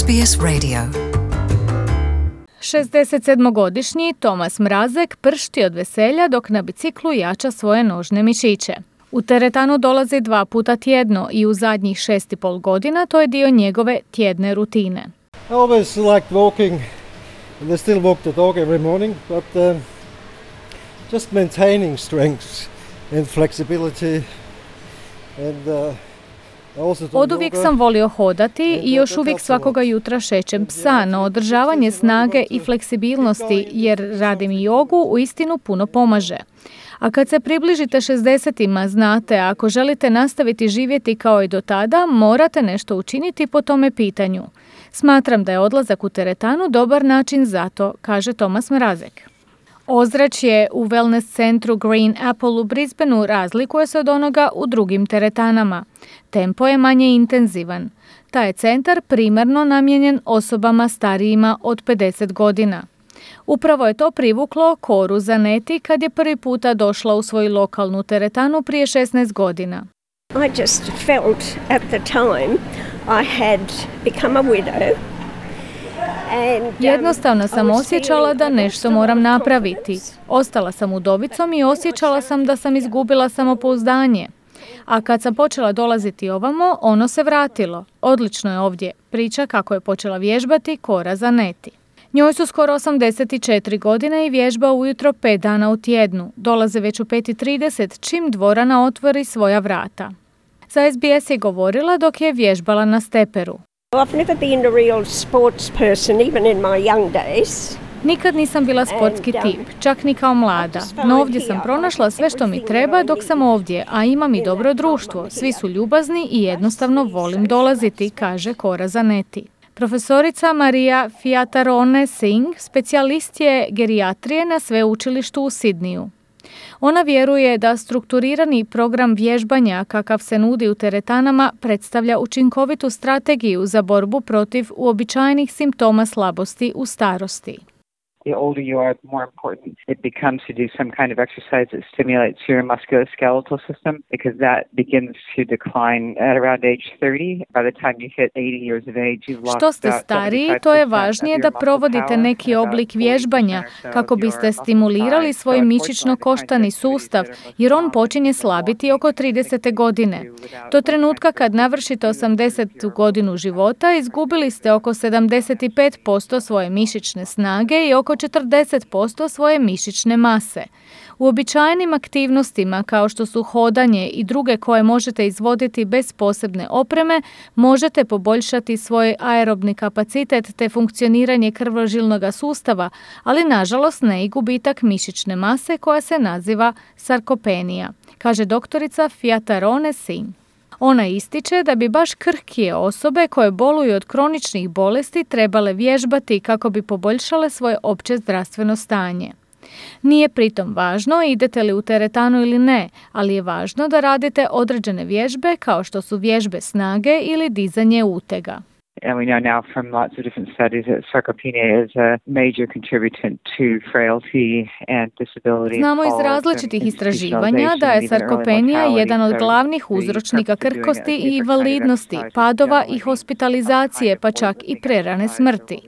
SBS Radio 67-godišnji Tomas Mrazek pršti od veselja dok na biciklu jača svoje nožne mišiće. U teretanu dolazi dva puta tjedno i u zadnjih šest i pol godina to je dio njegove tjedne rutine. I always liked walking and I still walk the dog every morning, but uh, just maintaining strength and flexibility and uh, od uvijek sam volio hodati i još uvijek svakoga jutra šećem psa, no održavanje snage i fleksibilnosti jer radim i jogu u istinu puno pomaže. A kad se približite 60 znate, ako želite nastaviti živjeti kao i do tada, morate nešto učiniti po tome pitanju. Smatram da je odlazak u teretanu dobar način za to, kaže Tomas Mrazek. Ozračje u wellness centru Green Apple u Brisbaneu razlikuje se od onoga u drugim teretanama. Tempo je manje intenzivan. Taj je centar primarno namijenjen osobama starijima od 50 godina. Upravo je to privuklo Koru Zaneti kad je prvi puta došla u svoju lokalnu teretanu prije 16 godina. I just felt at the time I had become a widow Jednostavno sam osjećala da nešto moram napraviti. Ostala sam udovicom i osjećala sam da sam izgubila samopouzdanje. A kad sam počela dolaziti ovamo, ono se vratilo. Odlično je ovdje. Priča kako je počela vježbati Kora za neti. Njoj su skoro 84 godine i vježba ujutro 5 dana u tjednu. Dolaze već u 5.30 čim dvorana otvori svoja vrata. Za SBS je govorila dok je vježbala na steperu. I've never been a real sports person, even in my young days. Nikad nisam bila sportski um, tip, čak ni kao mlada, no ovdje sam pronašla sve što mi treba dok sam ovdje, a imam i dobro društvo. Svi su ljubazni i jednostavno volim dolaziti, kaže Kora Zaneti. Profesorica Marija Fiatarone Singh specijalist je gerijatrije na sveučilištu u Sidniju. Ona vjeruje da strukturirani program vježbanja kakav se nudi u teretanama predstavlja učinkovitu strategiju za borbu protiv uobičajenih simptoma slabosti u starosti the older you are, the more important it becomes to do some kind of exercise that stimulates your musculoskeletal system because that begins to decline at around age 30. By the time you hit 80 years of age, you've lost Što ste stariji, to je važnije da provodite neki oblik vježbanja kako biste stimulirali svoj mišićno-koštani sustav, jer on počinje slabiti oko 30. godine. Do trenutka kad navršite 80. godinu života, izgubili ste oko 75% svoje mišićne snage i oko 40% svoje mišićne mase. U običajnim aktivnostima kao što su hodanje i druge koje možete izvoditi bez posebne opreme, možete poboljšati svoj aerobni kapacitet te funkcioniranje krvožilnog sustava, ali nažalost ne i gubitak mišićne mase koja se naziva sarkopenija, kaže doktorica Fiatarone Singh. Ona ističe da bi baš krhkije osobe koje boluju od kroničnih bolesti trebale vježbati kako bi poboljšale svoje opće zdravstveno stanje. Nije pritom važno idete li u teretanu ili ne, ali je važno da radite određene vježbe kao što su vježbe snage ili dizanje utega. And we know now from lots of different studies that sarcopenia is a major contributor to frailty and disability. Znamo iz različitih istraživanja da je sarkopenija jedan od glavnih uzročnika krhkosti i invalidnosti, padova i hospitalizacije, pa čak i prerane smrti.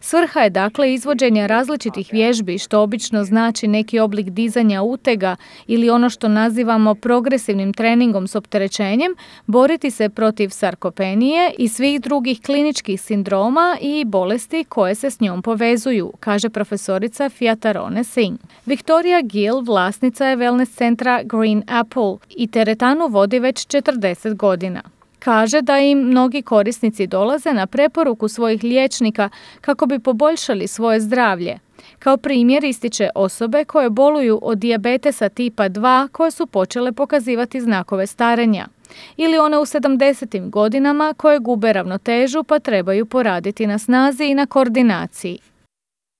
Svrha je dakle izvođenja različitih vježbi, što obično znači neki oblik dizanja utega ili ono što nazivamo progresivnim treningom s opterećenjem, boriti se protiv sarkopenije i svih drugih kliničkih sindroma i bolesti koje se s njom povezuju, kaže profesorica Fiatarone Singh. Victoria Gill, vlasnica je wellness centra Green Apple i teretanu vodi već 40 godina. Kaže da im mnogi korisnici dolaze na preporuku svojih liječnika kako bi poboljšali svoje zdravlje. Kao primjer ističe osobe koje boluju od dijabetesa tipa 2 koje su počele pokazivati znakove starenja. Ili one u 70. godinama koje gube ravnotežu pa trebaju poraditi na snazi i na koordinaciji.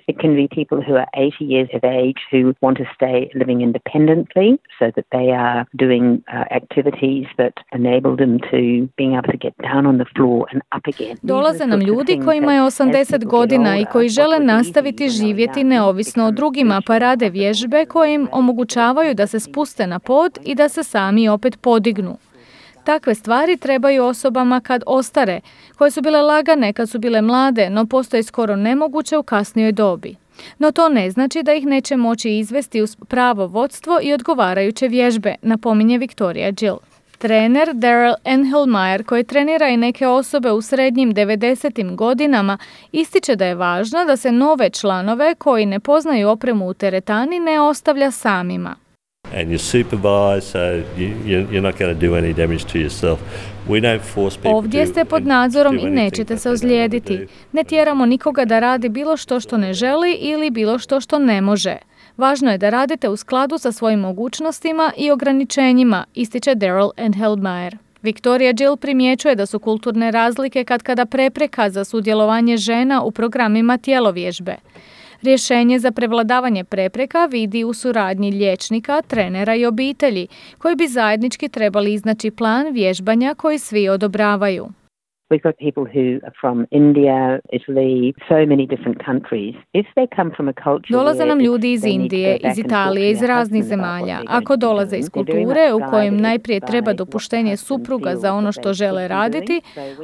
It can be people who are 80 years of age who want to stay living independently so that they are doing uh, activities that enable them to being able to get down on the floor and up again. Dolaze nam ljudi kojima je 80 godina i koji žele nastaviti živjeti neovisno o drugima pa rade vježbe koje im omogućavaju da se spuste na pod i da se sami opet podignu. Takve stvari trebaju osobama kad ostare, koje su bile lagane kad su bile mlade, no postoje skoro nemoguće u kasnijoj dobi. No to ne znači da ih neće moći izvesti uz pravo vodstvo i odgovarajuće vježbe, napominje Victoria Jill. Trener Daryl Enhelmeyer, koji trenira i neke osobe u srednjim 90. godinama, ističe da je važno da se nove članove koji ne poznaju opremu u teretani ne ostavlja samima. And you're supervised, so you, you're not going to do any damage to yourself. We don't force people Ovdje ste pod nadzorom i nećete se ozlijediti. Ne tjeramo nikoga da radi bilo što što ne želi ili bilo što što ne može. Važno je da radite u skladu sa svojim mogućnostima i ograničenjima, ističe Daryl Enhelmeyer. Victoria Jill primjećuje da su kulturne razlike kad kada prepreka za sudjelovanje žena u programima tjelovježbe. Rješenje za prevladavanje prepreka vidi u suradnji liječnika, trenera i obitelji, koji bi zajednički trebali iznaći plan vježbanja koji svi odobravaju. We've got people who are from India, Italy, so many different countries. If they come from a culture Dolaze nam ljudi iz Indije, iz Italije, iz raznih zemalja. Ako dolaze iz kulture u kojem najprije treba dopuštenje supruga za ono što žele raditi,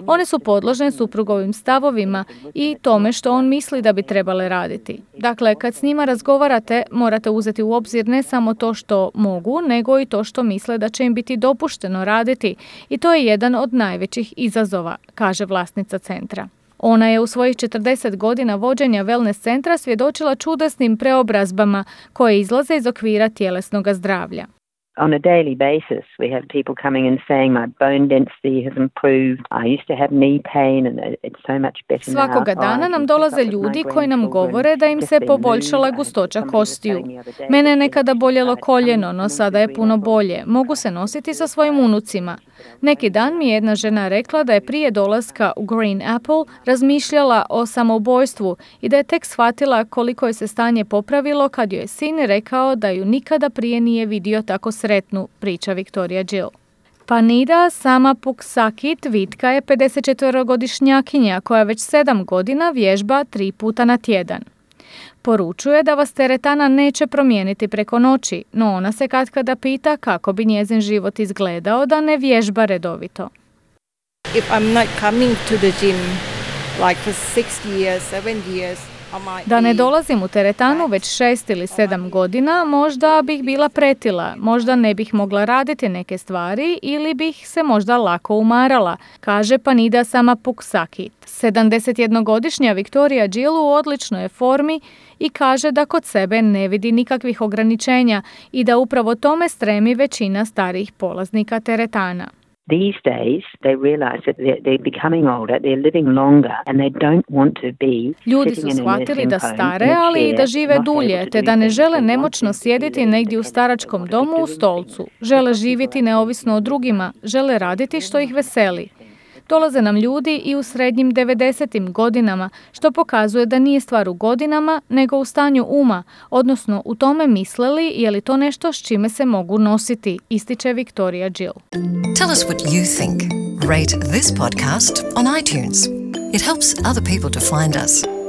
one su podložne suprugovim stavovima i tome što on misli da bi trebale raditi. Dakle, kad s njima razgovarate, morate uzeti u obzir ne samo to što mogu, nego i to što misle da će im biti dopušteno raditi. I to je jedan od najvećih izazova, kaže vlasnica centra. Ona je u svojih 40 godina vođenja wellness centra svjedočila čudesnim preobrazbama koje izlaze iz okvira tjelesnog zdravlja. On a daily basis, we have people coming and saying my bone density has improved. I used to have knee pain and it's so much better now. Svakoga Oh, dana nam dolaze ljudi koji nam govore da im se poboljšala gustoća kostiju. Mene je nekada boljelo koljeno, no sada je puno bolje. Mogu se nositi sa svojim unucima. Neki dan mi je jedna žena rekla da je prije dolaska u Green Apple razmišljala o samoubojstvu i da je tek shvatila koliko je se stanje popravilo kad joj je sin rekao da ju nikada prije nije vidio tako sretnu, priča Victoria Jill. Panida Sama Puksakit Vitka je 54-godišnjakinja koja već 7 godina vježba tri puta na tjedan. Poručuje da vas teretana neće promijeniti preko noći, no ona se katkada pita kako bi njezin život izgledao da ne vježba redovito. if I'm not coming to the gym like for six years, seven years, I might Da ne dolazim u teretanu već šest ili sedam godina, možda bih bila pretila, možda ne bih mogla raditi neke stvari ili bih se možda lako umarala, kaže Panida Sama Puksakit. 71-godišnja Victoria Jill u odličnoj je formi i kaže da kod sebe ne vidi nikakvih ograničenja i da upravo tome stremi većina starijih polaznika teretana. These days, they realize that they're, they're becoming older, they're living longer, and they don't want to be Ljudi su in a shvatili nursing da home stare, ali i da žive dulje, te da ne žele nemoćno sjediti negdje u staračkom domu u stolcu. Žele živjeti neovisno o drugima, žele raditi što ih veseli. Dolaze nam ljudi i u srednjim 90. godinama, što pokazuje da nije stvar u godinama, nego u stanju uma, odnosno u tome mislili je li to nešto s čime se mogu nositi, ističe Victoria Jill. Tell us what you think. Rate this podcast on iTunes. It helps other people to find us.